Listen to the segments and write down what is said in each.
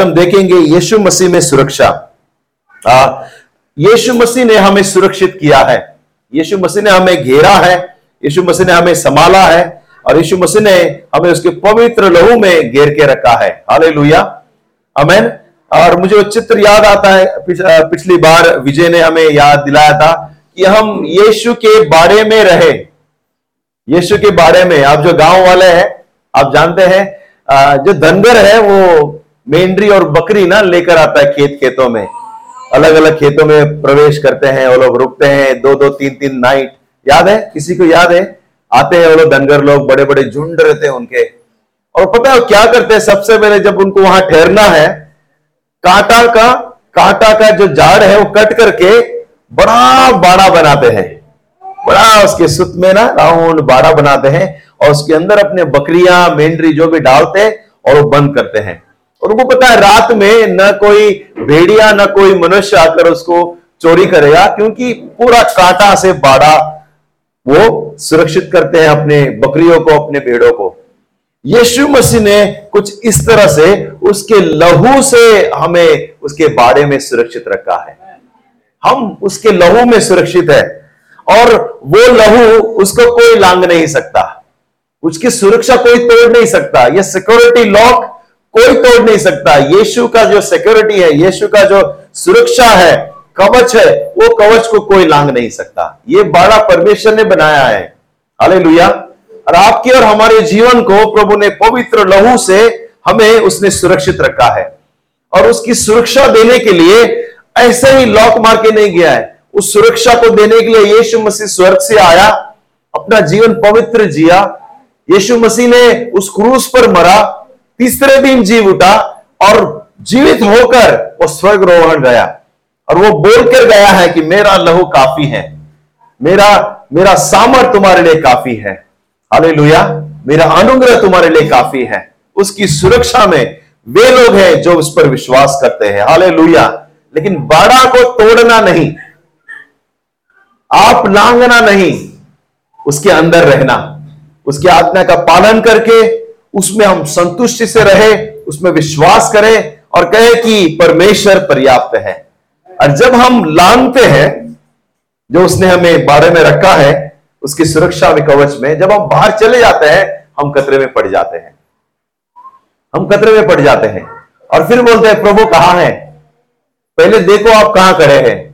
हम देखेंगे यीशु मसीह में सुरक्षा। आ, यीशु मसीह ने हमें सुरक्षित किया है। यीशु मसीह ने हमें घेरा है। यीशु मसीह ने हमें संभाला है। और यीशु मसीह ने हमें उसके पवित्र लहू में घेर के रखा है। हाले लुया अमेन और मुझे वो चित्र याद आता है। पिछ, पिछली बार विजय ने हमें याद दिलाया था कि हम यीशु के बारे में रहे। यीशु के बारे में। आप जो गाँव वाले हैं आप जानते हैं जो धनगर है वो मेंढरी और बकरी ना लेकर आता है खेत खेतों में। अलग अलग खेतों में प्रवेश करते हैं, वो लोग रुकते हैं, दो दो, तीन तीन नाइट याद है? किसी को याद है? आते हैं वो लोग, धनगर लोग बड़े बड़े झुंड रहते हैं उनके। और पता है क्या करते हैं? सबसे पहले जब उनको वहाँ ठहरना है, कांटा का कांटा का जो जाड़ है वो कट करके बड़ा बाड़ा बनाते हैं। बड़ा उसके सुत में ना राउंड बाड़ा बनाते हैं और उसके अंदर अपने बकरियाँ, मेंढरी जो भी डालते हैं और वो बंद करते हैं। और उनको पता है रात में न कोई भेड़िया, न कोई मनुष्य आकर उसको चोरी करेगा, क्योंकि पूरा कांटा से बाड़ा वो सुरक्षित करते हैं अपने बकरियों को, अपने भेड़ों को। यीशु मसीह ने कुछ इस तरह से उसके लहू से हमें उसके बारे में सुरक्षित रखा है। हम उसके लहू में सुरक्षित है और वो लहू उसको कोई लांग नहीं सकता। उसकी सुरक्षा कोई तोड़ नहीं सकता। ये सिक्योरिटी लॉक कोई तोड़ नहीं सकता। यीशु का जो सिक्योरिटी है, यीशु का जो सुरक्षा है, कवच है, वो कवच को कोई लांग नहीं सकता। ये बड़ा परमेश्वर ने बनाया है। हाले और आपके और हमारे जीवन को प्रभु ने पवित्र लहू से हमें उसने सुरक्षित रखा है। और उसकी सुरक्षा देने के लिए ऐसे ही लॉक मार के नहीं गया है। उस सुरक्षा को देने के लिए यीशु मसीह स्वर्ग से आया, अपना जीवन पवित्र जिया। यीशु मसीह ने उस क्रूस पर मरा तीसरे दिन जीव उठा और जीवित होकर वो स्वर्ग रोहण गया। और वो बोलकर गया है कि मेरा लहू काफ़ी है। मेरा मेरा सामर तुम्हारे लिए काफ़ी है। हाले मेरा अनुग्रह तुम्हारे लिए काफ़ी है। उसकी सुरक्षा में वे लोग हैं जो उस पर विश्वास करते हैं। हाले लेकिन बाड़ा को तोड़ना नहीं, आप लांगना नहीं, उसके अंदर रहना। उसकी आज्ञा का पालन करके उसमें हम संतुष्टि से रहे, उसमें विश्वास करें और कहे कि परमेश्वर पर्याप्त है। और जब हम लांगते हैं, जो उसने हमें बारे में रखा है, उसकी सुरक्षा में कवच में, जब हम बाहर चले जाते हैं, हम खतरे में पड़ जाते हैं। हम खतरे में पड़ जाते हैं। और फिर बोलते हैं, प्रभु, कहाँ है? पहले देखो आप कहाँ खड़े हैं।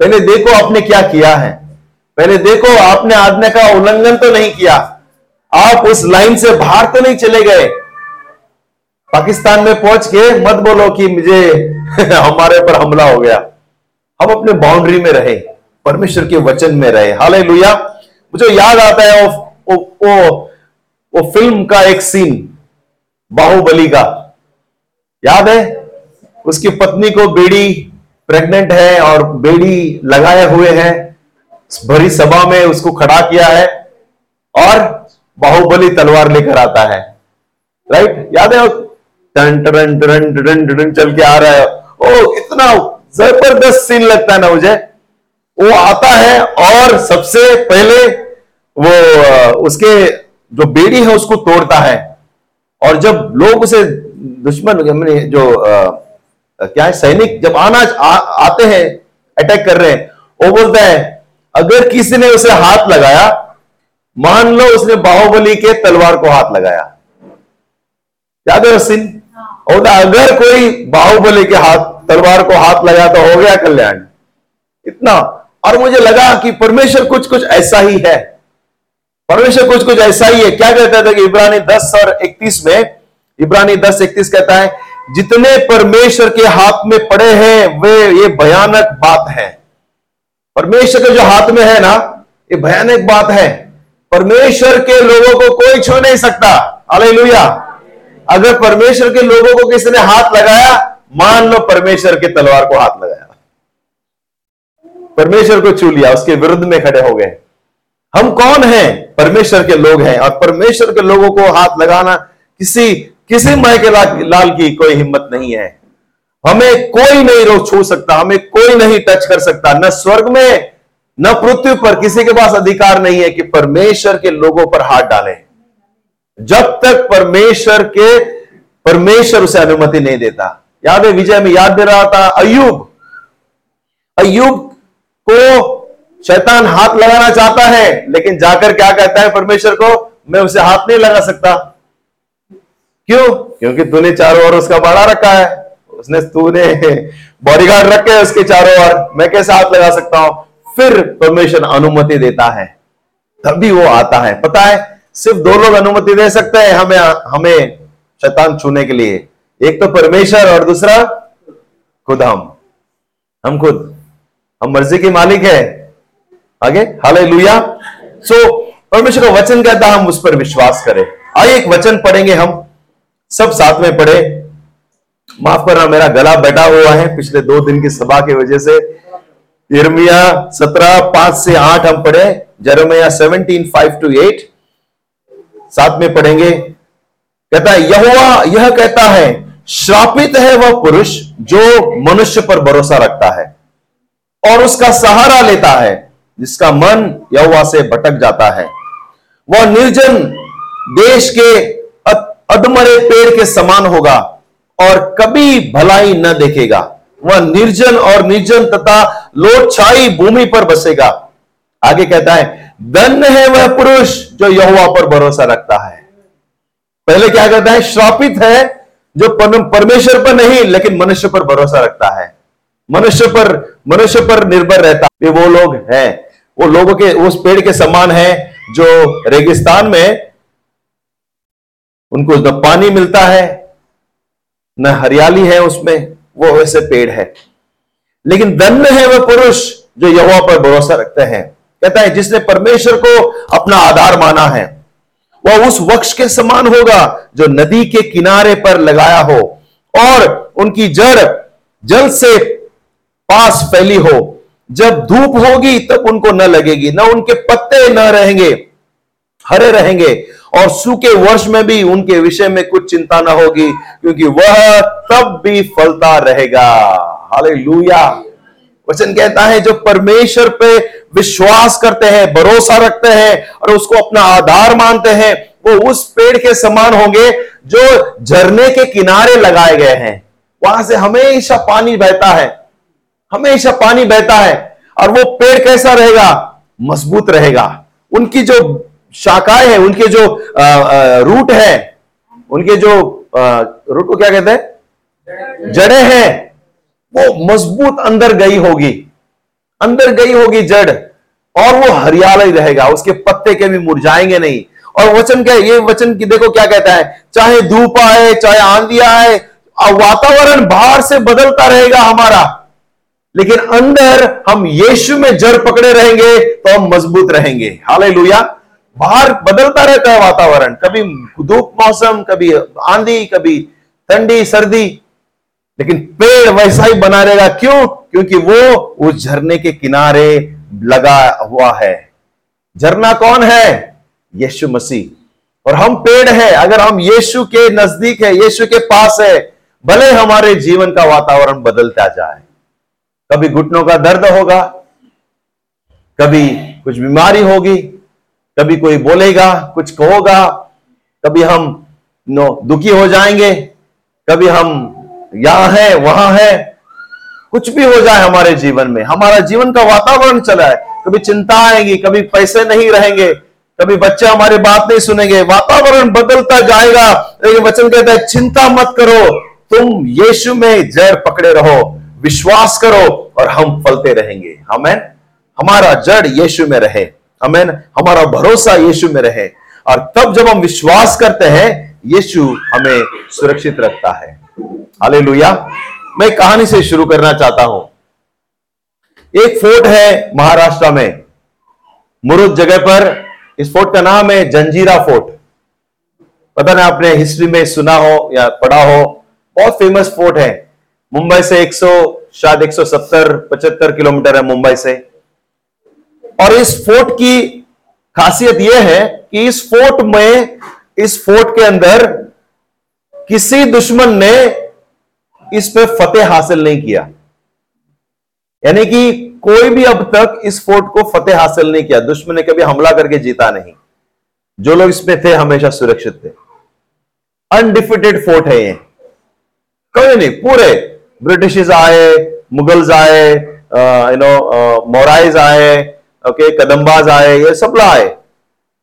पहले देखो आपने क्या किया है। पहले देखो आपने आज्ञा का उल्लंघन तो नहीं किया। आप उस लाइन से बाहर तो नहीं चले गए। पाकिस्तान में पहुँच के मत बोलो कि मुझे हमारे पर हमला हो गया। हम अपने बाउंड्री में रहे परमेश्वर के वचन में रहे। हाल मुझे याद आता है वो वो वो, वो फ़िल्म का एक सीन बाहुबली का। याद है? उसकी पत्नी को बेड़ी प्रेग्नेंट है और बेड़ी लगाए हुए हैं। भरी सभा में उसको खड़ा किया है। और बाहुबली तलवार लेकर आता है। राइट याद है? टन टन टन टन टन चल के आ रहा है। ओ इतना ज़बरदस्त सीन लगता है ना मुझे। वो आता है और सबसे पहले वो उसके जो बेड़ी है उसको तोड़ता है। और जब लोग उसे दुश्मन जो क्या है सैनिक जब आना आ, आते हैं अटैक कर रहे हैं वो बोलता है अगर किसी ने उसे हाथ लगाया मान लो उसने बाहुबली के तलवार को हाथ लगाया। याद है सिन और अगर कोई बाहुबली के हाथ तलवार को हाथ लगा तो हो गया कल्याण। इतना। और मुझे लगा कि परमेश्वर कुछ कुछ ऐसा ही है। परमेश्वर कुछ कुछ ऐसा ही है। क्या कहता था कि इब्रानी 10 और 31 में? इब्रानी 10 31 कहता है जितने परमेश्वर के हाथ में पड़े हैं वे ये भयानक बात है। परमेश्वर के जो हाथ में है ना ये भयानक बात है। परमेश्वर के लोगों को कोई छू नहीं सकता। अले अगर परमेश्वर के लोगों को किसी ने हाथ लगाया, मान लो परमेश्वर के तलवार को हाथ लगाया। परमेश्वर को छू लिया, उसके विरुद्ध में खड़े हो गए। हम कौन हैं? परमेश्वर के लोग हैं। और परमेश्वर के लोगों को हाथ लगाना किसी किसी माय के लाल की कोई हिम्मत नहीं है। हमें कोई नहीं रोक छू सकता, हमें कोई नहीं टच कर सकता, न स्वर्ग में न पृथ्वी पर किसी के पास अधिकार नहीं है कि परमेश्वर के लोगों पर हाथ डालें। जब तक परमेश्वर के, परमेश्वर उसे अनुमति नहीं देता। याद है, विजय में याद दे रहा था अयुब अयुब को शैतान हाथ लगाना चाहता है, लेकिन जाकर क्या कहता है परमेश्वर को, मैं उसे हाथ नहीं लगा सकता। क्यों? क्योंकि तूने चारों ओर उसका बाड़ा रखा है। उसने, तूने बॉडीगार्ड रखे उसके चारों ओर। मैं कैसे हाथ लगा सकता हूँ? फिर परमेश्वर अनुमति देता है। तभी वो आता है। पता है, सिर्फ़ दो लोग अनुमति दे सकते हैं हमें हमें शैतान छूने के लिए। एक तो परमेश्वर और दूसरा खुद हम। हम खुद। हम मर्ज़ी के मालिक है। आगे। हाल लुया सो परमेश्वर का वचन कहता हम उस पर विश्वास करें। आइए एक वचन पढ़ेंगे हम। सब साथ में पढ़े। माफ़ करना, मेरा गला बैठा हुआ है। पिछले दो दिन की सभा की वजह से इर्मिया सत्रह, पाँच से आठ हम पढ़े, Jeremiah seventeen five to eight साथ में पढ़ेंगे। कहता है यहुआ यह कहता है, श्रापित है वह पुरुष जो मनुष्य पर भरोसा रखता है और उसका सहारा लेता है, जिसका मन यहुआ से भटक जाता है। वह निर्जन देश के अधमरे पेड़ के समान होगा और कभी भलाई न देखेगा। वह निर्जन और निर्जन तथा लोच्छाई भूमि पर बसेगा। आगे कहता है, धन्य है वह पुरुष जो यहुआ पर भरोसा रखता है। पहले क्या कहता है, श्रापित है जो परमेश्वर पर नहीं, लेकिन मनुष्य पर भरोसा रखता है। मनुष्य पर मनुष्य पर निर्भर रहता है। वो लोग हैं। वो लोगों के उस पेड़ के समान है जो रेगिस्तान में उनको न पानी मिलता है, न हरियाली है उसमें। वो वैसे पेड़ है। लेकिन धन्य है वह पुरुष जो यहोवा पर भरोसा रखते हैं। कहता है, जिसने परमेश्वर को अपना आधार माना है, वह उस वक्ष के समान होगा जो नदी के किनारे पर लगाया हो और उनकी जड़ जल से पास फैली हो। जब धूप होगी तब उनको न लगेगी, न उनके पत्ते न रहेंगे, हरे रहेंगे और सूखे वर्ष में भी उनके विषय में कुछ चिंता न होगी, क्योंकि वह तब भी फलता रहेगा। हाले वचन कहता है, जो परमेश्वर पे विश्वास करते हैं, भरोसा रखते हैं और उसको अपना आधार मानते हैं, वो उस पेड़ के समान होंगे जो झरने के किनारे लगाए गए हैं। वहाँ से हमेशा पानी बहता है, हमेशा पानी बहता है और वो पेड़ कैसा रहेगा? मज़बूत रहेगा। उनकी जो शाखाएँ हैं उनके जो आ, आ, रूट है उनके जो आ, रूट को क्या कहते हैं? जड़े हैं वो मज़बूत अंदर गई होगी अंदर गई होगी जड़ और वो हरियाला ही रहेगा उसके पत्ते के भी मुरझाएँगे नहीं। और वचन क्या ये वचन की देखो क्या कहता है चाहे धूप आए चाहे आंधी आए वातावरण बाहर से बदलता रहेगा हमारा लेकिन अंदर हम यीशु में जड़ पकड़े रहेंगे तो हम मज़बूत रहेंगे। हाल बाहर बदलता रहता है वातावरण। कभी धूप मौसम, कभी आंधी, कभी ठंडी, सर्दी। लेकिन पेड़ वैसा ही बना रहेगा। क्यों? क्योंकि वो उस झरने के किनारे लगा हुआ है। झरना कौन है? यीशु मसीह। और हम पेड़ है। अगर हम यीशु के नज़दीक है, यीशु के पास है, भले हमारे जीवन का वातावरण बदलता जाए। कभी घुटनों का दर्द होगा, कभी कुछ बीमारी होगी कभी कोई बोलेगा, कुछ कहोगा, कभी हम नो, दुखी हो जाएँगे, कभी हम यहाँ है, वहाँ है, कुछ भी हो जाए हमारे जीवन में, हमारा जीवन का वातावरण चला है, कभी चिंता आएगी, कभी पैसे नहीं रहेंगे, कभी बच्चे हमारी बात नहीं सुनेंगे, वातावरण बदलता जाएगा, लेकिन वचन कहता है, चिंता मत करो, तुम यीशु में जड़ पकड़े रहो, विश्वास करो और हम फलते रहेंगे हमें हमारा जड़ यीशु में रहे। हमें हमारा भरोसा यीशु में रहे। और तब जब हम विश्वास करते हैं, यीशु हमें सुरक्षित रखता है। हाले मैं कहानी से शुरू करना चाहता हूँ। एक फोर्ट है महाराष्ट्र में। मुरुद जगह पर, इस फोर्ट का नाम है जंजीरा फोर्ट। पता नहीं आपने हिस्ट्री में सुना हो या पढ़ा हो, बहुत फ़ेमस फोर्ट है। मुंबई से 100 शायद 170 75 किलोमीटर है मुंबई से। और इस फोर्ट की खासियत यह है कि इस फोर्ट में, इस फोर्ट के अंदर किसी दुश्मन ने इस पे फतेह हासिल नहीं किया। यानी कि कोई भी अब तक इस फोर्ट को फतेह हासिल नहीं किया। दुश्मन ने कभी हमला करके जीता नहीं। जो लोग इसमें थे, हमेशा सुरक्षित थे। अनडिफिटेड फोर्ट है ये। कभी नहीं, पूरे ब्रिटिश आए, मुगल्स आए यू नो मोराइज आए ओके कदमबाज आए, ये सब आए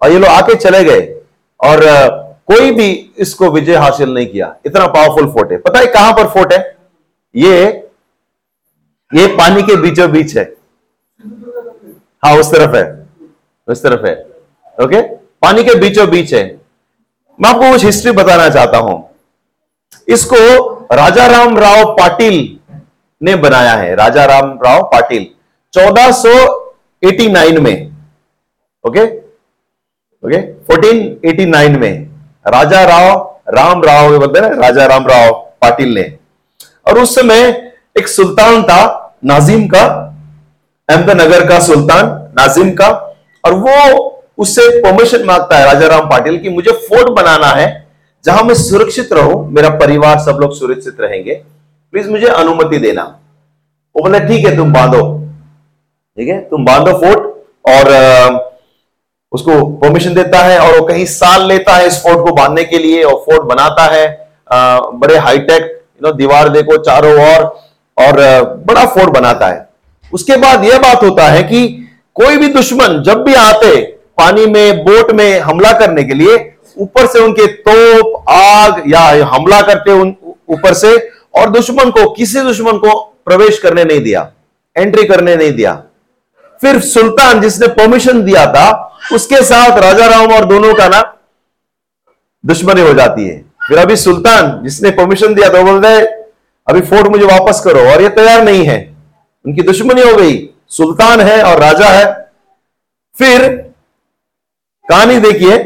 और ये लोग आके चले गए। और कोई भी इसको विजय हासिल नहीं किया। इतना पावरफुल फोर्ट है। पता है कहाँ पर फोर्ट है? ये ये पानी के बीचों बीच है। हाँ उस तरफ़ है। उस तरफ़ है। ओके पानी के बीचों बीच है। मैं आपको कुछ हिस्ट्री बताना चाहता हूँ। इसको राजा राम राव पाटिल ने बनाया है। राजा राम राव पाटिल। 1489 में ओके ओके 1489 में, राजा राव, राम राव बोलते हैं राजा राम राव पाटिल ने। और उस समय एक सुल्तान था, नाजिम का, अहमदनगर का सुल्तान, नाजिम का। और वो उससे परमिशन माँगता है, राजा राम पाटिल, की मुझे फोर्ट बनाना है, जहाँ मैं सुरक्षित रहूँ, मेरा परिवार सब लोग सुरक्षित रहेंगे। प्लीज़ मुझे अनुमति देना। वो बोले, ठीक है, तुम बांधो। ठीक है? तुम बांधो फोर्ट और उसको परमिशन देता है और वो कहीं साल लेता है इस फोर्ट को बांधने के लिए और फोर्ट बनाता है। बड़े हाईटेक यू नो दीवार देखो चारों ओर और, बड़ा फोर्ट बनाता है। उसके बाद यह बात होता है कि कोई भी दुश्मन जब भी आते पानी में बोट में हमला करने के लिए ऊपर से उनके तोप आग या हमला करते उन ऊपर से और दुश्मन को किसी दुश्मन को प्रवेश करने नहीं दिया एंट्री करने नहीं दिया। फिर सुल्तान जिसने परमिशन दिया था, उसके साथ राजा राम और दोनों का ना दुश्मनी हो जाती है। फिर अभी सुल्तान जिसने परमिशन दिया था बोलते अभी फोर्ट मुझे वापस करो। और ये तैयार नहीं है। उनकी दुश्मनी हो गई। सुल्तान है और राजा है। फिर कहानी देखिए,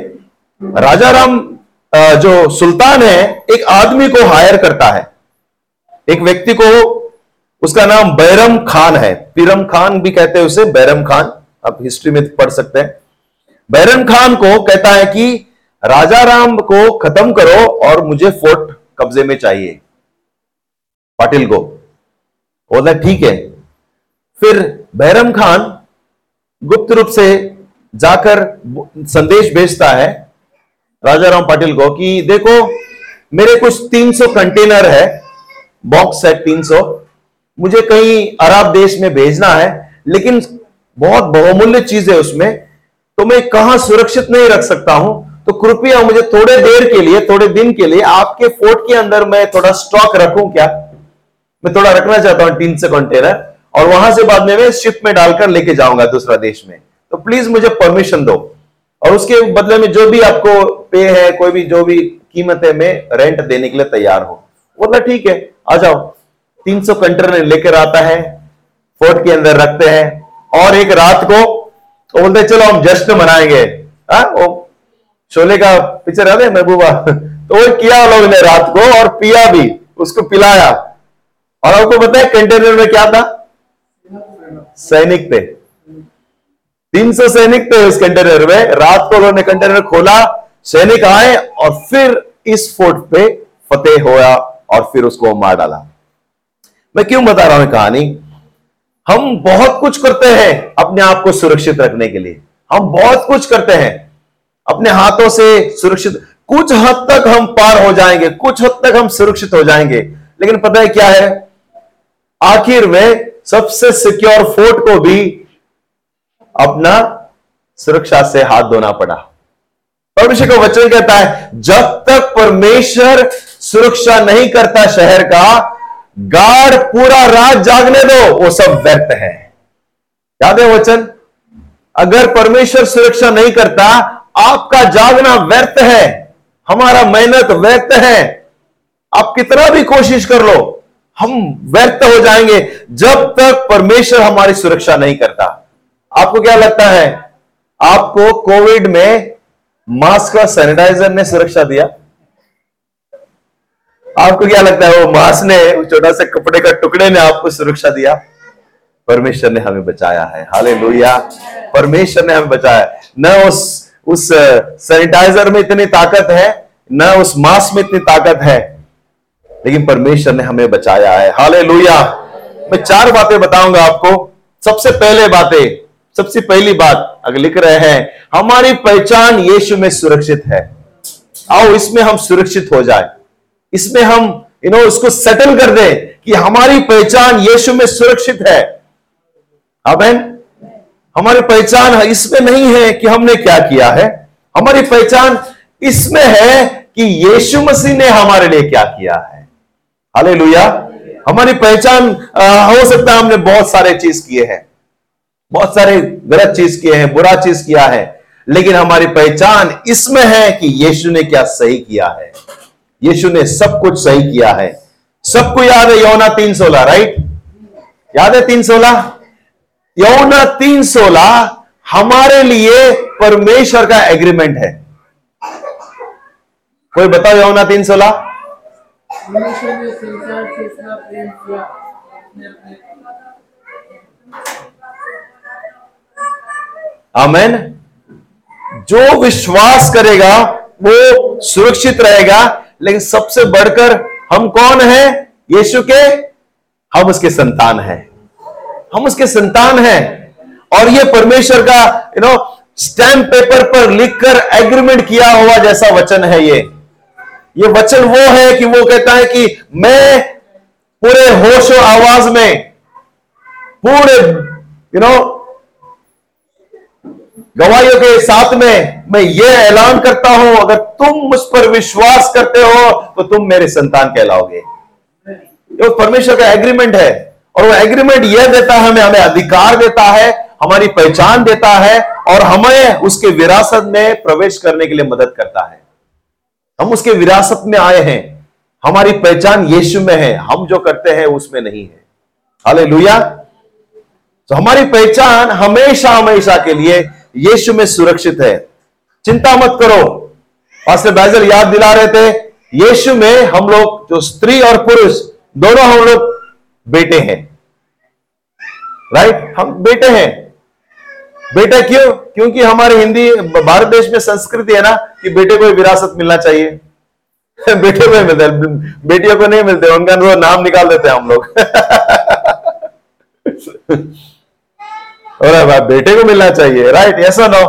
राजा राम जो सुल्तान है, एक आदमी को हायर करता है। एक व्यक्ति को उसका नाम बैरम खान है। पीरम खान भी कहते हैं उसे, बैरम खान। आप हिस्ट्री में पढ़ सकते हैं। बैरम खान को कहता है कि, राजा राम को खत्म करो और मुझे फोर्ट कब्जे में चाहिए। पाटिल को। बोला ठीक है। फिर बैरम खान गुप्त रूप से जाकर संदेश भेजता है राजा राम पाटिल को कि, देखो, मेरे कुछ 300 कंटेनर है बॉक्स है 300 मुझे कहीं अरब देश में भेजना है, लेकिन बहुत बहुमूल्य चीज़ है उसमें तो मैं कहाँ सुरक्षित नहीं रख सकता हूँ? तो कृपया मुझे थोड़े देर के लिए, थोड़े दिन के लिए आपके फोर्ट के अंदर मैं थोड़ा स्टॉक रखूँ क्या? मैं थोड़ा रखना चाहता हूँ, तीन से कंटेनर और वहाँ से बाद में मैं शिप में डालकर लेके जाऊँगा दूसरा देश में। तो प्लीज़ मुझे परमिशन दो। और उसके बदले में जो भी आपको पे है, कोई भी, जो भी कीमत है, मैं रेंट देने के लिए तैयार हूँ। बोला ठीक है, आ जाओ। 300 कंटेनर लेकर आता है फोर्ट के अंदर रखते हैं और एक रात को वो बोलते चलो हम जश्न मनाएँगे। आ? हाँ, वो शोले का पिक्चर है महबूबा? तो वो किया लोग ने रात को और पिया भी उसको पिलाया। और आपको पता है कंटेनर में क्या था? सैनिक थे। 300 सैनिक थे उस कंटेनर में। रात को उन्होंने कंटेनर खोला सैनिक आए और फिर इस फोर्ट पे फतेह होया और फिर उसको मार डाला। मैं क्यों बता रहा हूँ कहानी? हम बहुत कुछ करते हैं अपने आप को सुरक्षित रखने के लिए। हम बहुत कुछ करते हैं। अपने हाथों से सुरक्षित। कुछ हद तक हम पार हो जाएँगे, कुछ हद तक हम सुरक्षित हो जाएँगे। लेकिन पता है क्या है? आखिर में सबसे सिक्योर फोर्ट को भी अपना सुरक्षा से हाथ धोना पड़ा। परमेश्वर का वचन कहता है, जब तक परमेश्वर सुरक्षा नहीं करता शहर का गार्ड पूरा रात जागने दो, वो सब व्यर्थ है। याद है वचन? अगर परमेश्वर सुरक्षा नहीं करता, आपका जागना व्यर्थ है, हमारा मेहनत व्यर्थ है। आप कितना भी कोशिश कर लो, हम व्यर्थ हो जाएँगे जब तक परमेश्वर हमारी सुरक्षा नहीं करता। आपको क्या लगता है? आपको कोविड में मास्क और सैनिटाइजर ने सुरक्षा दिया? आपको क्या लगता है, वो मास्क ने छोटा सा कपड़े का टुकड़े ने आपको सुरक्षा दिया? परमेश्वर ने हमें बचाया है। हाले परमेश्वर ने हमें बचाया न उस उस सैनिटाइजर में इतनी ताकत है, न उस मास्क में इतनी ताकत है, लेकिन परमेश्वर ने हमें बचाया है। हाले मैं चार बातें बताऊँगा आपको। सबसे पहले बातें, सबसे पहली बात अगर लिख रहे हैं, हमारी पहचान यीशु में सुरक्षित है। आओ, इसमें हम सुरक्षित हो जाए। इसमें हम यू नो उसको सेटल कर दें कि हमारी पहचान यीशु में सुरक्षित है। अबेन हमारी पहचान इसमें नहीं है कि हमने क्या किया है। हमारी पहचान इसमें है कि यीशु मसीह ने हमारे लिए क्या किया है। हाले हमारी पहचान हो सकता है हमने बहुत सारे चीज़ किए हैं। बहुत सारे गलत चीज़ किए हैं, बुरा चीज़ किया है। लेकिन हमारी पहचान इसमें है कि यीशु ने क्या सही किया है। यीशु ने सब कुछ सही किया है। सबको याद है यौना तीन सोलह राइट याद है तीन सोलह? यौना तीन सोलह हमारे लिए परमेश्वर का एग्रीमेंट है। कोई बताओ यौना तीन सोलह? आमेन। जो विश्वास करेगा, वो सुरक्षित रहेगा। लेकिन सबसे बढ़कर हम कौन है? यीशु के? हम उसके संतान हैं। हम उसके संतान हैं। और ये परमेश्वर का यू नो स्टैम्प पेपर पर लिखकर एग्रीमेंट किया हुआ जैसा वचन है ये। ये वचन वो है कि वो कहता है कि मैं पूरे होश आवाज़ में, पूरे यू नो गवाहियों के साथ में मैं ये ऐलान करता हूँ, अगर तुम मुझ पर विश्वास करते हो तो तुम मेरे संतान कहलाओगे। ये परमेश्वर का एग्रीमेंट है, और वो एग्रीमेंट यह देता है, हमें हमें अधिकार देता है, हमारी पहचान देता है, और हमें उसके विरासत में प्रवेश करने के लिए मदद करता है। हम उसके विरासत में आए हैं। हमारी पहचान यीशु में है। हम जो करते हैं, उसमें नहीं है। हाले तो हमारी पहचान हमेशा हमेशा के लिए यीशु में सुरक्षित है। चिंता मत करो। पास्टर बैजल याद दिला रहे थे, यीशु में हम लोग, जो स्त्री और पुरुष, दोनों हम लोग बेटे हैं। राइट हम बेटे हैं। बेटा क्यों? क्योंकि हमारे हिंदी, भारत देश में संस्कृति है ना, कि बेटे को विरासत मिलना चाहिए। बेटे को मिलता बेटियों को नहीं मिलते, उनका नाम निकाल देते हैं हम लोग। और बेटे को मिलना चाहिए। राइट ऐसा नो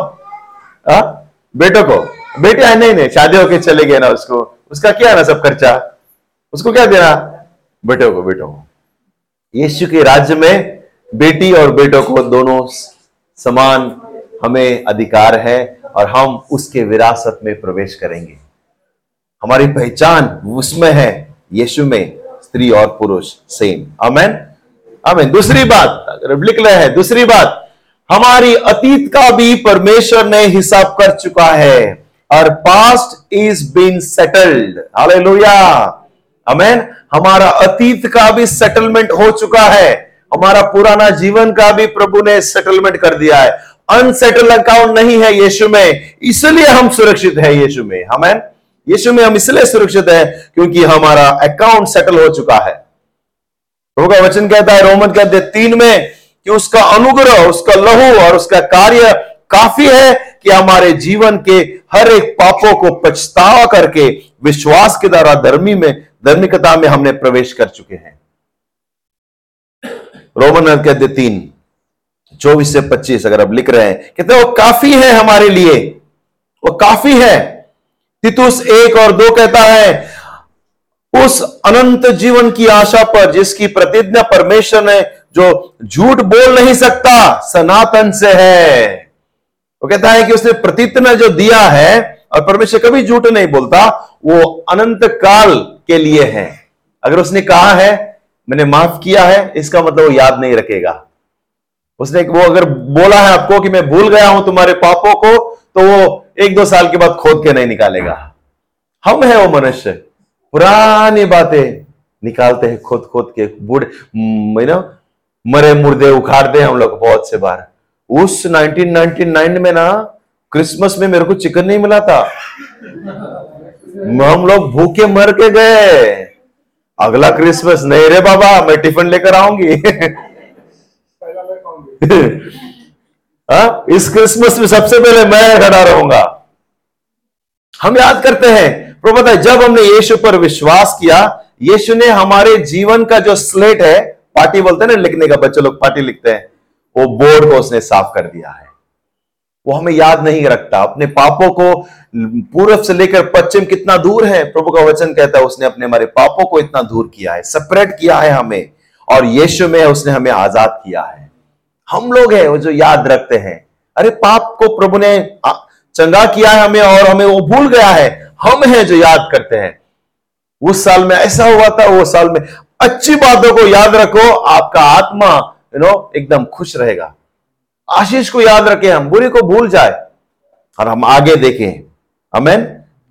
बेटों को। बेटे, है, नहीं नहीं, शादी होके चले गए ना उसको। उसका क्या ना सब खर्चा? उसको क्या देना? बेटों को, बेटो को। यीशु के राज्य में बेटी और बेटों को दोनों समान हमें अधिकार है और हम उसके विरासत में प्रवेश करेंगे। हमारी पहचान उसमें है, यीशु में, स्त्री और पुरुष सेम अमेन अमेन दूसरी बात, अगर लिख रहे हैं, दूसरी बात, हमारी अतीत का भी परमेश्वर ने हिसाब कर चुका है। और past is been settled hallelujah amen हमारा अतीत का भी सेटलमेंट हो चुका है। हमारा पुराना जीवन का भी प्रभु ने सेटलमेंट कर दिया है। अनसेटल अकाउंट नहीं है यीशु में। इसलिए हम सुरक्षित है यीशु में। हमें यीशु में हम इसलिए सुरक्षित है क्योंकि हमारा अकाउंट सेटल हो चुका है। प्रभु का वचन कहता है, रोमन कहते तीन में कि उसका अनुग्रह, उसका लहू और उसका कार्य काफ़ी है कि हमारे जीवन के हर एक पापों को पछतावा करके विश्वास के द्वारा धर्मी में, धर्मिकता में हमने प्रवेश कर चुके हैं. रोमन के कहते तीन, चौबीस से पच्चीस अगर अब लिख रहे हैं, कहते वो काफ़ी है हमारे लिए, वो काफ़ी है। तितुस एक और दो कहता है उस अनंत जीवन की आशा पर जिसकी प्रतिज्ञा परमेश्वर ने जो झूठ बोल नहीं सकता, सनातन से है। वो कहता है कि उसने प्रतिज्ञा जो दिया है और परमेश्वर कभी झूठ नहीं बोलता, वो अनंत काल के लिए है। अगर उसने कहा है, मैंने माफ़ किया है, इसका मतलब वो याद नहीं रखेगा। उसने वो अगर बोला है आपको कि मैं भूल गया हूँ तुम्हारे पापों को तो वो एक दो साल के बाद खोद के नहीं निकालेगा। हम है वो मनुष्य। पुरानी बातें निकालते हैं खोद खोद के, बूढ़े ना मरे मुर्दे उखाड़ते हैं हम लोग बहुत से बार। उस 1999 में ना, क्रिसमस में मेरे को चिकन नहीं मिला था। हम लोग भूखे मर के गए। अगला क्रिसमस, नहीं रे बाबा, मैं टिफ़िन लेकर आऊँगी। हाँ? इस क्रिसमस में सबसे पहले मैं खड़ा रहूँगा। हम याद करते हैं प्रभु जब हमने यीशु पर विश्वास किया, यीशु ने हमारे जीवन का जो स्लेट है, पार्टी बोलते हैं ना, लिखने का बच्चे लोग पार्टी लिखते हैं, वो बोर्ड को उसने साफ़ कर दिया है। वो हमें याद नहीं रखता, अपने पापों को पूर्व से लेकर पश्चिम कितना दूर है, प्रभु का वचन कहता है, उसने अपने हमारे पापों को इतना दूर किया है सेपरेट किया है हमें, और यीशु में उसने हमें आज़ाद किया है। हम लोग हैं, वो जो याद रखते हैं। अरे, पाप को प्रभु ने चंगा किया है हमें, और हमें वो भूल गया है हम हैं जो याद करते हैं। उस साल में ऐसा हुआ था, वो साल में। अच्छी बातों को याद रखो, आपका आत्मा यू नो एकदम खुश रहेगा। आशीष को याद रखें हम, बुरी को भूल जाए और हम आगे देखें। अमेन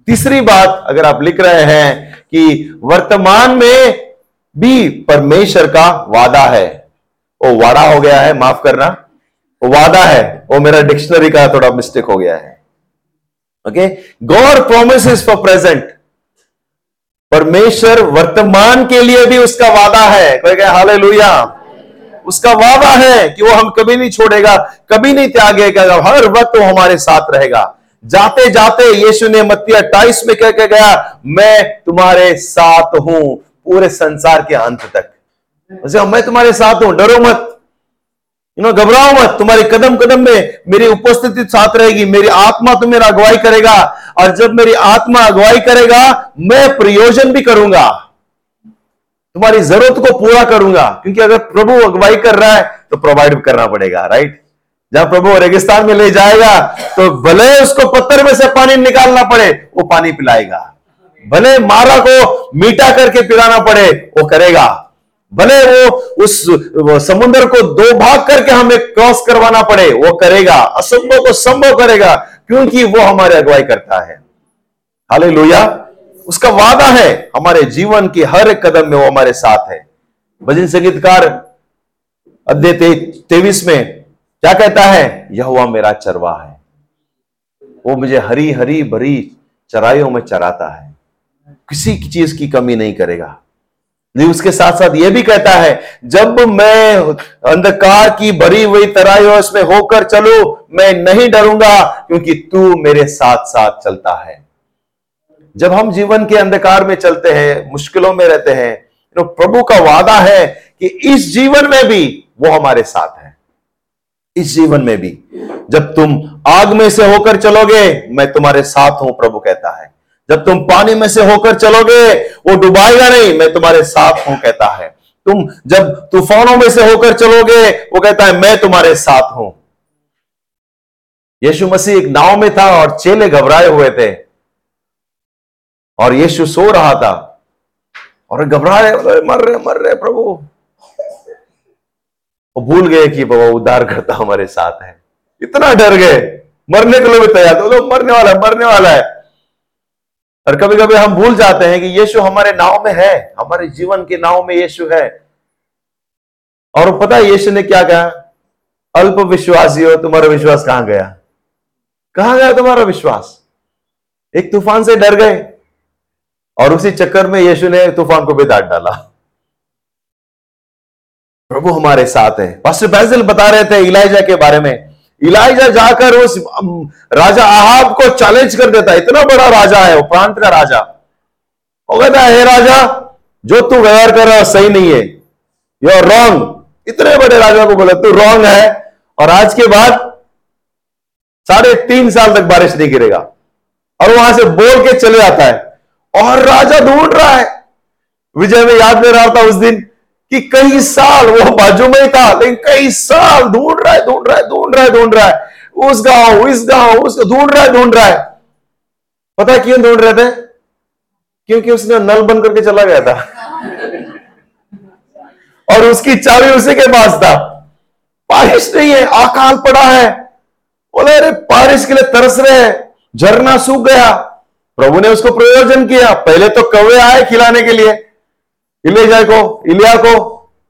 तीसरी बात अगर आप लिख रहे हैं कि वर्तमान में भी परमेश्वर का वादा है। वो वादा हो गया है, माफ़ करना। वादा है। वो मेरा डिक्शनरी का थोड़ा मिस्टेक हो गया है। Okay God promise for present परमेश्वर वर्तमान के लिए भी उसका वादा है। कोई कहे हाले उसका वादा है कि वो हम कभी नहीं छोड़ेगा, कभी नहीं त्यागेगा, हर वक्त वो हमारे साथ रहेगा। जाते जाते यीशु ने मत्ती अट्ठाईस में कह के गया, मैं तुम्हारे साथ हूँ पूरे संसार के अंत तक। मैं तुम्हारे साथ हूँ, डरो मत। यू नो घबराओ मत। तुम्हारे कदम कदम में मेरी उपस्थिति साथ रहेगी, मेरी आत्मा तुम्हें अगुवाई करेगा और जब मेरी आत्मा अगुवाई करेगा, मैं प्रयोजन भी करूँगा। तुम्हारी ज़रूरत को पूरा करूँगा, क्योंकि अगर प्रभु अगुवाई कर रहा है तो प्रोवाइड करना पड़ेगा राइट जब प्रभु रेगिस्तान में ले जाएगा तो भले उसको पत्थर में से पानी निकालना पड़े, वो पानी पिलाएगा। भले मारा को मीठा करके पिलाना पड़े, वो करेगा। भले वो उस समुद्र को दो भाग करके हमें क्रॉस करवाना पड़े, वो करेगा, असंभव को संभव करेगा, क्योंकि वो हमारे अगुवाई करता है। हाले उसका वादा है, हमारे जीवन के हर एक कदम में वो हमारे साथ है। भजन संगीतकार अध्याय तेवीस में क्या कहता है? यह मेरा चरवा है। वो मुझे हरी हरी, भरी चराइयों में चराता है। किसी की चीज़ की कमी नहीं करेगा। नहीं, उसके साथ साथ यह भी कहता है, जब मैं अंधकार की भरी हुई तराइयों में होकर चलू, मैं नहीं डरूँगा, क्योंकि तू मेरे साथ साथ चलता है। जब हम जीवन के अंधकार में चलते हैं, मुश्किलों में रहते हैं तो प्रभु का वादा है कि इस जीवन में भी वो हमारे साथ है। इस जीवन में भी, जब तुम आग में से होकर चलोगे, मैं तुम्हारे साथ हूँ, प्रभु कहता है। जब तुम पानी में से होकर चलोगे, वो डुबाएगा नहीं। मैं तुम्हारे साथ हूँ, कहता है। तुम जब तूफानों में से होकर चलोगे, वो कहता है, मैं तुम्हारे साथ हूँ। यीशु मसीह एक नाव में था और चेले घबराए हुए थे। और यीशु सो रहा था। और घबरा रहे मर रहे मर रहे प्रभु। वो भूल गए कि बाबा उद्धार करता हमारे साथ है। इतना डर गए। मरने के लिए भी तैयार मरने वाला है, मरने वाला है। और कभी कभी हम भूल जाते हैं कि यीशु हमारे नाव में है, हमारे जीवन के नाव में यीशु है। और पता है यीशु ने क्या कहा? अल्प विश्वासी हो, तुम्हारा विश्वास कहाँ गया? कहाँ गया तुम्हारा विश्वास? एक तूफ़ान से डर गए। और उसी चक्कर में यीशु ने तूफ़ान को भी दाट डाला। प्रभु हमारे साथ है। पास्टर बैजल बता रहे थे इलाइजा के बारे में। इलाइजा जाकर उस राजा आहाब को चैलेंज कर देता है। इतना बड़ा राजा है, वो प्रांत का राजा। वो कहता है राजा, जो तू व्यवहार कर रहा सही नहीं है। यू आर रॉन्ग इतने बड़े राजा को बोला, तू रॉन्ग है। और आज के बाद साढ़े तीन साल तक बारिश नहीं गिरेगा। और वहाँ से बोल के चले जाता है। और राजा ढूंढ रहा है। विजय में याद में रहा था उस दिन। कि कई साल वो बाजू में ही था, लेकिन कई साल ढूंढ रहा है, ढूंढ रहा है, ढूंढ रहा है, ढूंढ रहा है। उस गाँव, इस गाँव उस ढूंढ रहा है, ढूंढ रहा है। पता है क्यों ढूंढ रहे थे? क्योंकि उसने नल बंद करके चला गया था। और उसकी चाबी उसी के पास था। बारिश नहीं है अकाल पड़ा है। बोले, अरे, बारिश के लिए तरस रहे हैं, झरना सूख गया। प्रभु ने उसको प्रयोजन किया। पहले तो कौवे आए खिलाने के लिए। इलिया को इलिया को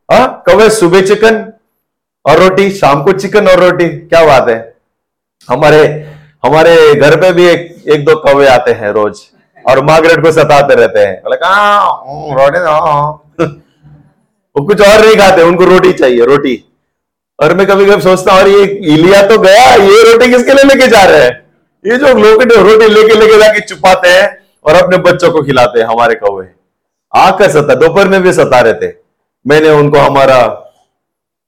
हा? कौवे सुबह चिकन और रोटी, शाम को चिकन और रोटी, क्या बात है? हमारे हमारे घर पे भी एक एक दो कौवे आते हैं रोज और मार्गरेट को सताते रहते हैं। बोले रोटी वो कुछ और नहीं खाते, उनको रोटी चाहिए, रोटी। और मैं कभी कभी सोचता हूँ ये इलिया तो गया, ये रोटी किसके लिए लेके जा रहे हैं? ये जो लोग रोटी लेके लेके जाके छुपाते हैं और अपने बच्चों को खिलाते हैं, हमारे कौवे। आकर सता, दोपहर में भी सता रहे थे। मैंने उनको हमारा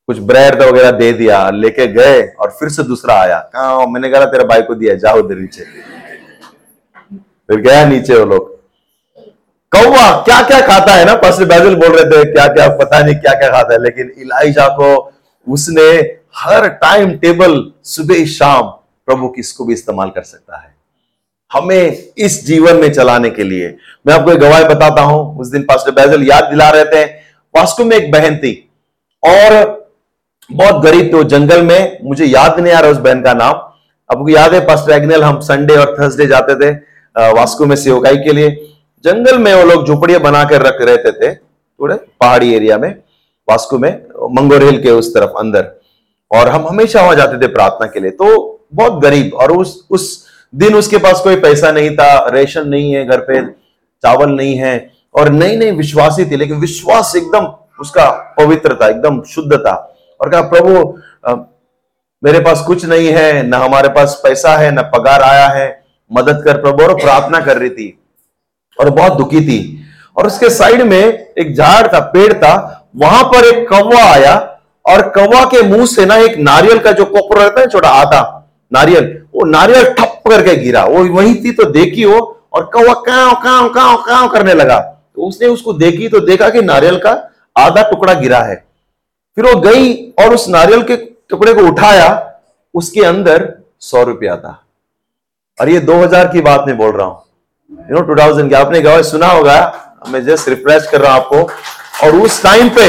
कुछ ब्रेड वगैरह दे दिया, लेके गए और फिर से दूसरा आया। कहा मैंने कहा, तेरा भाई को दिया, जाओ उधर नीचे। फिर गया नीचे वो लोग। कौवा क्या क्या खाता है ना? पास्टर बैजल बोल रहे थे क्या क्या पता नहीं क्या क्या खाता है। लेकिन इलाइजा को, उसने हर टाइम टेबल सुबह शाम प्रभु किसको भी इस्तेमाल कर सकता है। हमें इस जीवन में चलाने के लिए। मैं आपको एक गवाही बताता हूँ, उस दिन पास्टर बैजल याद दिला रहे थे। वास्तव में एक बहन थी और बहुत गरीब थे जंगल में, मुझे याद नहीं आ रहा उस बहन का नाम। आपको याद है, पास्टर एग्नेल, हम संडे और थर्सडे जाते थे वास्को में सेवकाई के लिए। जंगल में वो लोग झोपड़ियाँ बनाकर रख रहते थे, थोड़े पहाड़ी एरिया में वास्को में मंगोरेल के उस तरफ़ अंदर। और हम हमेशा वहाँ जाते थे प्रार्थना के लिए। तो बहुत गरीब और उस उस दिन उसके पास कोई पैसा नहीं था, रेशन नहीं है घर पे, चावल नहीं है, और नई नई विश्वासी थी, लेकिन विश्वास एकदम उसका पवित्र था, एकदम शुद्ध था। और कहा, प्रभु मेरे पास कुछ नहीं है, ना हमारे पास पैसा है, ना पगार आया है, मदद कर प्रभु, और प्रार्थना कर रही थी। और बहुत दुखी थी। और उसके साइड में एक झाड़ था, पेड़ था, वहाँ पर एक कौवा आया, और कौवा के मुँह से ना एक नारियल का जो कोपर रहता है छोटा आधा नारियल वो नारियल ठप करके गिरा। वो वही थी तो देखी वो, और कौवा काव काव काव काव करने लगा। तो उसने उसको देखी तो देखा कि नारियल का आधा टुकड़ा गिरा है। फिर वो गई और उस नारियल के टुकड़े को उठाया, उसके अंदर सौ रुपया था। और ये 2000 की बात नहीं बोल रहा हूँ। यू नो टू थाउज़ेंड आपने गवाह सुना होगा, मैं जस्ट रिफ्रेश कर रहा हूँ आपको। और उस टाइम पे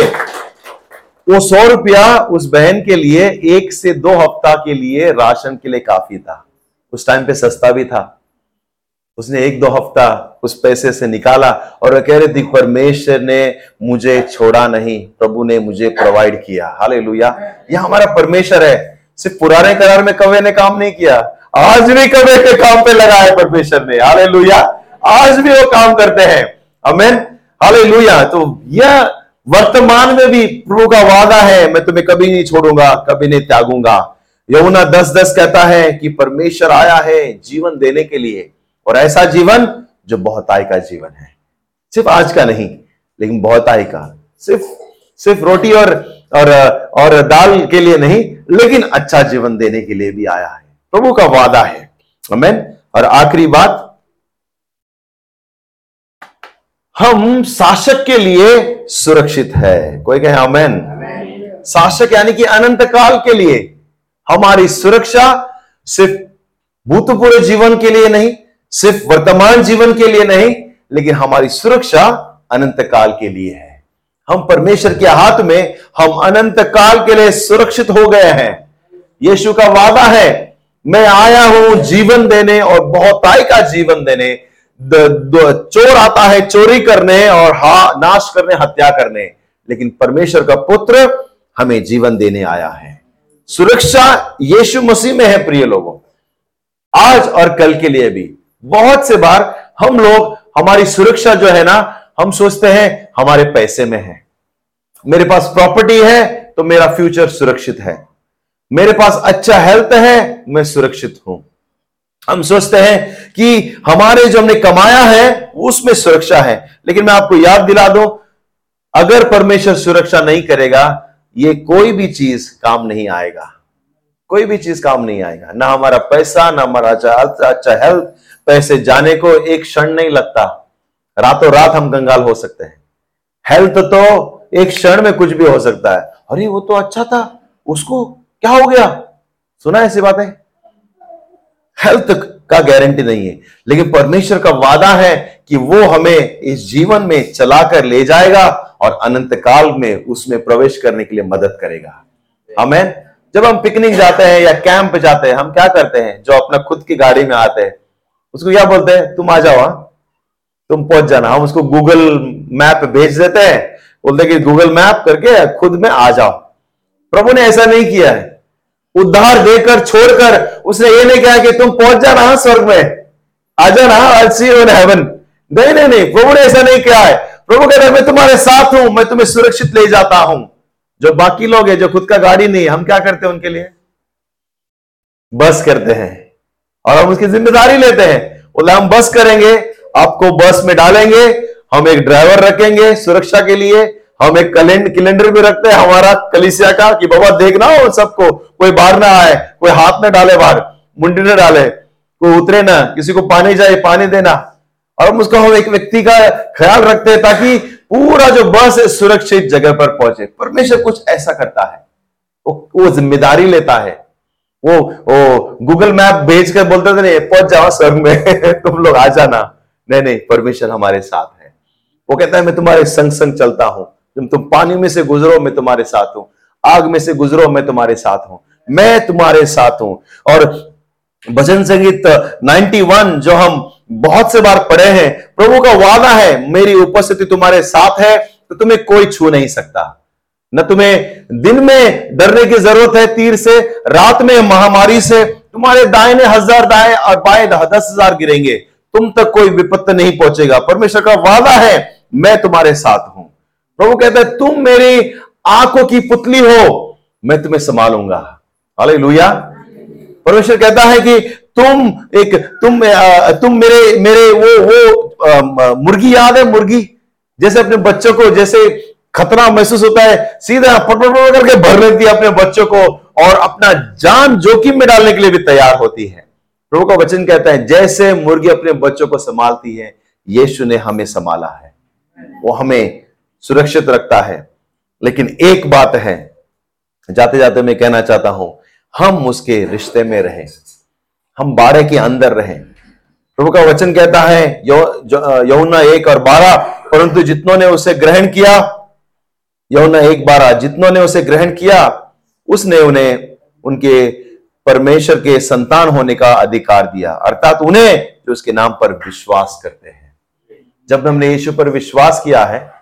वो सौ रुपया उस बहन के लिए एक से दो हफ़्ता के लिए राशन के लिए काफ़ी था। उस टाइम पे सस्ता भी था। उसने एक दो हफ़्ता उस पैसे से निकाला और वह कह रही थी, परमेश्वर ने मुझे छोड़ा नहीं, प्रभु ने मुझे प्रोवाइड किया। हाले यह हमारा परमेश्वर है। सिर्फ़ पुराने करार में कवे ने काम नहीं किया। आज भी कवे के काम पे लगा है परमेश्वर ने। हाले आज भी वो काम करते हैं। अमेन हाले तो यह वर्तमान में भी प्रभु का वादा है, मैं तुम्हें कभी नहीं छोड़ूँगा, कभी नहीं त्यागूँगा। यमुना दस दस कहता है कि परमेश्वर आया है जीवन देने के लिए, और ऐसा जीवन जो बहुत आय का जीवन है। सिर्फ़ आज का नहीं, लेकिन बहुत आय का। सिर्फ़ सिर्फ़ रोटी और और और दाल के लिए नहीं, लेकिन अच्छा जीवन देने के लिए भी आया है। प्रभु का वादा है। अमेन और आखिरी बात, हम शासक के लिए सुरक्षित है। कोई कहे अमेन शासक यानी कि अनंत काल के लिए हमारी सुरक्षा सिर्फ़ भूतपूर्व जीवन के लिए नहीं, सिर्फ़ वर्तमान जीवन के लिए नहीं, लेकिन हमारी सुरक्षा अनंत काल के लिए है। हम परमेश्वर के हाथ में हम अनंत काल के लिए सुरक्षित हो गए हैं। यीशु का वादा है, मैं आया हूँ जीवन देने और बहुताई का जीवन देने चोर आता है चोरी करने और हा, नाश करने, हत्या करने। लेकिन परमेश्वर का पुत्र हमें जीवन देने आया है। सुरक्षा यीशु मसीह में है, प्रिय लोगों। आज और कल के लिए भी। बहुत से बार हम लोग, हमारी सुरक्षा जो है ना, हम सोचते हैं, हमारे पैसे में है। मेरे पास प्रॉपर्टी है तो मेरा फ्यूचर सुरक्षित है। मेरे पास अच्छा हेल्थ है, मैं सुरक्षित हूँ। हम सोचते हैं कि हमारे जो हमने कमाया है, उसमें सुरक्षा है। लेकिन मैं आपको याद दिला दूँ, अगर परमेश्वर सुरक्षा नहीं करेगा, ये कोई भी चीज़ काम नहीं आएगा। कोई भी चीज़ काम नहीं आएगा। ना हमारा पैसा, ना हमारा अच्छा अच्छा हेल्थ पैसे जाने को एक क्षण नहीं लगता। रातों रात हम कंगाल हो सकते हैं। हेल्थ तो एक क्षण में कुछ भी हो सकता है। अरे, वो तो अच्छा था। उसको क्या हो गया? सुना ऐसी बातें? हेल्थ का गारंटी नहीं है। लेकिन परमेश्वर का वादा है कि वो हमें इस जीवन में चलाकर ले जाएगा और अनंत काल में उसमें प्रवेश करने के लिए मदद करेगा। हमें जब हम पिकनिक जाते हैं या कैंप जाते हैं, हम क्या करते हैं? जो अपना खुद की गाड़ी में आते हैं, उसको क्या बोलते हैं? तुम आ जाओ हाँ। तुम पहुँच जाना। हम उसको गूगल मैप भेज देते हैं। बोलते कि गूगल मैप करके खुद में आ जाओ। प्रभु ने ऐसा नहीं किया है। उद्धार देकर, छोड़कर, उसने ये नहीं कहा कि तुम पहुँच जाना स्वर्ग में। आ जाना आई सी इन हेवन नहीं नहीं नहीं, प्रभु ने ऐसा नहीं किया है। प्रभु कहते हैं, मैं तुम्हारे साथ हूँ, मैं तुम्हें सुरक्षित ले जाता हूँ। जो बाकी लोग हैं, जो खुद का गाड़ी नहीं हम क्या करते हैं उनके लिए? बस करते हैं। और हम उसकी ज़िम्मेदारी लेते हैं। बोले, हम बस करेंगे, आपको बस में डालेंगे, हम एक ड्राइवर रखेंगे सुरक्षा के लिए, हम एक कैलेंडर भी रखते हैं, हमारा कलिसिया का, कि बाबा देखना हो सबको कोई बाहर ना आए, कोई हाथ ना डाले बाहर, मुंडी ना डाले, कोई उतरे ना, किसी को पानी जाए, पानी देना। और हम उसको हम एक व्यक्ति का ख्याल रखते हैं ताकि पूरा जो बस है सुरक्षित जगह पर पहुँचे। परमेश्वर कुछ ऐसा करता है। वो वो ज़िम्मेदारी लेता है। वो वो गूगल मैप भेज कर बोलते थे, नहीं, पहुँच जाओ स्वर्ग में। तुम लोग आ जाना। नहीं नहीं, परमेश्वर हमारे साथ है। वो कहता है, मैं तुम्हारे संग संग चलता हूँ। तुम तुम पानी में से गुजरो, मैं तुम्हारे साथ हूँ। आग में से गुजरो, मैं तुम्हारे साथ हूँ। मैं तुम्हारे साथ हूँ। और भजन संगीत 91 जो हम बहुत से बार पढ़े हैं, प्रभु का वादा है, मेरी उपस्थिति तुम्हारे साथ है तो तुम्हें कोई छू नहीं सकता। न तुम्हें दिन में डरने की ज़रूरत है तीर से, रात में महामारी से, तुम्हारे दाएने हज़ार दाएँ और बाएँ दस हज़ार गिरेंगे, तुम तक कोई विपत्त नहीं पहुंचेगा। परमेश्वर का वादा है, मैं तुम्हारे साथ हूँ। प्रभु कहता है, तुम मेरी आँखों की पुतली हो, मैं तुम्हें संभालूँगा। हाले परमेश्वर कहता है कि तुम एक, तुम तुम मेरे मेरे वो वो मुर्गी, याद है मुर्गी? जैसे अपने बच्चों को जैसे खतरा महसूस होता है, सीधा पटपट करके भर लेती है अपने बच्चों को और अपना जान जोखिम में डालने के लिए भी तैयार होती है। प्रभु का वचन कहता है, जैसे मुर्गी अपने बच्चों को संभालती है, यीशु ने हमें संभाला है। वो हमें सुरक्षित रखता है। लेकिन एक बात है जाते जाते मैं कहना चाहता हूँ हम उसके रिश्ते में रहें। हम बारह के अंदर रहें। प्रभु का वचन कहता है यमुना एक और बारह, परंतु जितनों ने उसे ग्रहण किया यमुना एक बारह, जितनों ने उसे ग्रहण किया, उसने उन्हें, उनके परमेश्वर के संतान होने का अधिकार दिया। अर्थात उन्हें, जो उसके नाम पर विश्वास करते हैं। जब हमने यीशु पर विश्वास किया है,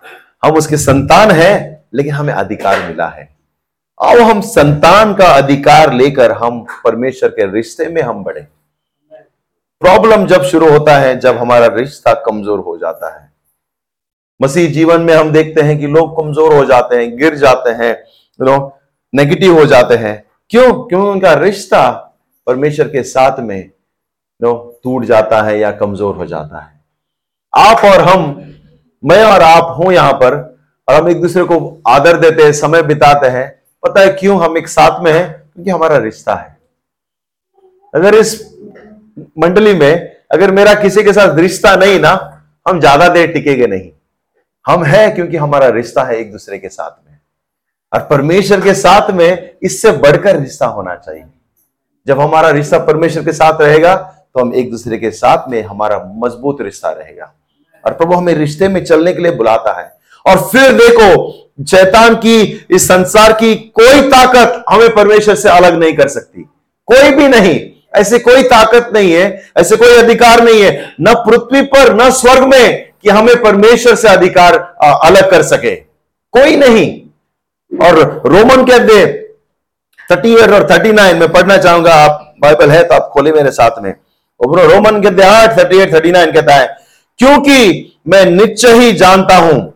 हम उसके संतान हैं, लेकिन हमें अधिकार मिला है। आओ हम संतान का अधिकार लेकर हम परमेश्वर के रिश्ते में हम बढ़े। प्रॉब्लम जब शुरू होता है, जब हमारा रिश्ता कमज़ोर हो जाता है। मसीह जीवन में हम देखते हैं कि लोग कमज़ोर हो जाते हैं, गिर जाते हैं नो नेगेटिव हो जाते हैं। क्यों? क्यों उनका रिश्ता परमेश्वर के साथ में नो टूट जाता है या कमज़ोर हो जाता है। आप और हम, मैं और आप हूँ यहाँ पर, और हम एक दूसरे को आदर देते हैं, समय बिताते हैं पता है क्यों हम एक साथ में हैं? क्योंकि हमारा रिश्ता है। अगर इस मंडली में अगर मेरा किसी के साथ रिश्ता नहीं ना, हम ज़्यादा देर टिकेंगे नहीं। हम हैं क्योंकि हमारा रिश्ता है एक दूसरे के साथ में। और परमेश्वर के साथ में इससे बढ़कर रिश्ता होना चाहिए। जब हमारा रिश्ता परमेश्वर के साथ रहेगा तो हम एक दूसरे के साथ में हमारा मज़बूत रिश्ता रहेगा। और प्रभु हमें रिश्ते में चलने के लिए बुलाता है। और फिर देखो शैतान की, इस संसार की कोई ताकत हमें परमेश्वर से अलग नहीं कर सकती। कोई भी नहीं। ऐसे कोई ताकत नहीं है, ऐसे कोई अधिकार नहीं है, न पृथ्वी पर, न स्वर्ग में, कि हमें परमेश्वर से अधिकार अलग कर सके। कोई नहीं। और रोमन के अध्याय थर्टी एट और थर्टी नाइन में पढ़ना चाहूँगा, आप बाइबल है तो आप खोले मेरे साथ में। रोमन के अध्याय आठ थर्टी एट थर्टी नाइन कहता है, क्योंकि मैं निश्चय ही जानता हूँ,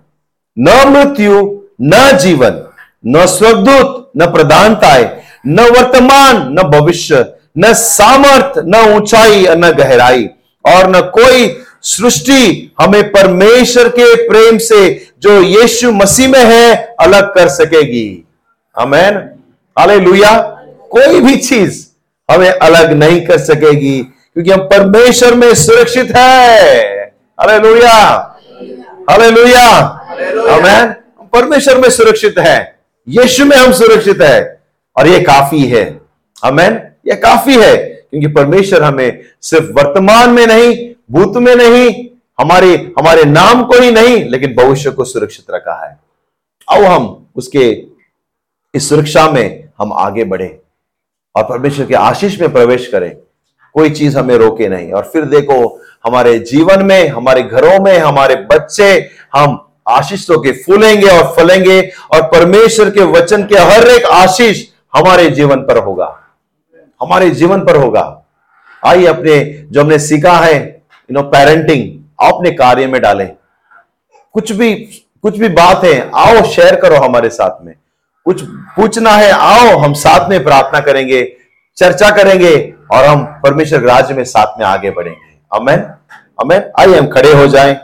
न मृत्यु न जीवन, न स्वर्गदूत, न प्रधानताएँ, न वर्तमान, न भविष्य, न सामर्थ, न ऊंचाई, न गहराई। और न कोई सृष्टि हमें परमेश्वर के प्रेम से जो यीशु मसीह में है, अलग कर सकेगी। अमेन अले कोई भी चीज़ हमें अलग नहीं कर सकेगी, क्योंकि हम परमेश्वर में सुरक्षित है। अले लुया अले लुया अमेन परमेश्वर में सुरक्षित है, यीशु में हम सुरक्षित है। और ये काफ़ी है। अमेन ये काफ़ी है, क्योंकि परमेश्वर हमें सिर्फ़ वर्तमान में नहीं, भूत में नहीं, हमारे हमारे नाम को ही नहीं, लेकिन भविष्य को सुरक्षित रखा है। अब हम उसके, इस सुरक्षा में हम आगे बढ़े और परमेश्वर के आशीष में प्रवेश करें। कोई चीज़ हमें रोके नहीं। और फिर देखो, हमारे जीवन में, हमारे घरों में, हमारे बच्चे, हम आशीष के फूलेंगे और फलेंगे और परमेश्वर के वचन के हर एक आशीष हमारे जीवन पर होगा। हमारे जीवन पर होगा। आइए अपने जो हमने सीखा है यू नो पेरेंटिंग अपने कार्य में डालें। कुछ भी कुछ भी बात है आओ शेयर करो हमारे साथ में। कुछ पूछना है, आओ, हम साथ में प्रार्थना करेंगे, चर्चा करेंगे और हम परमेश्वर राज्य में साथ में आगे बढ़ेंगे। अमेन अमेन आइए हम खड़े हो जाएँ।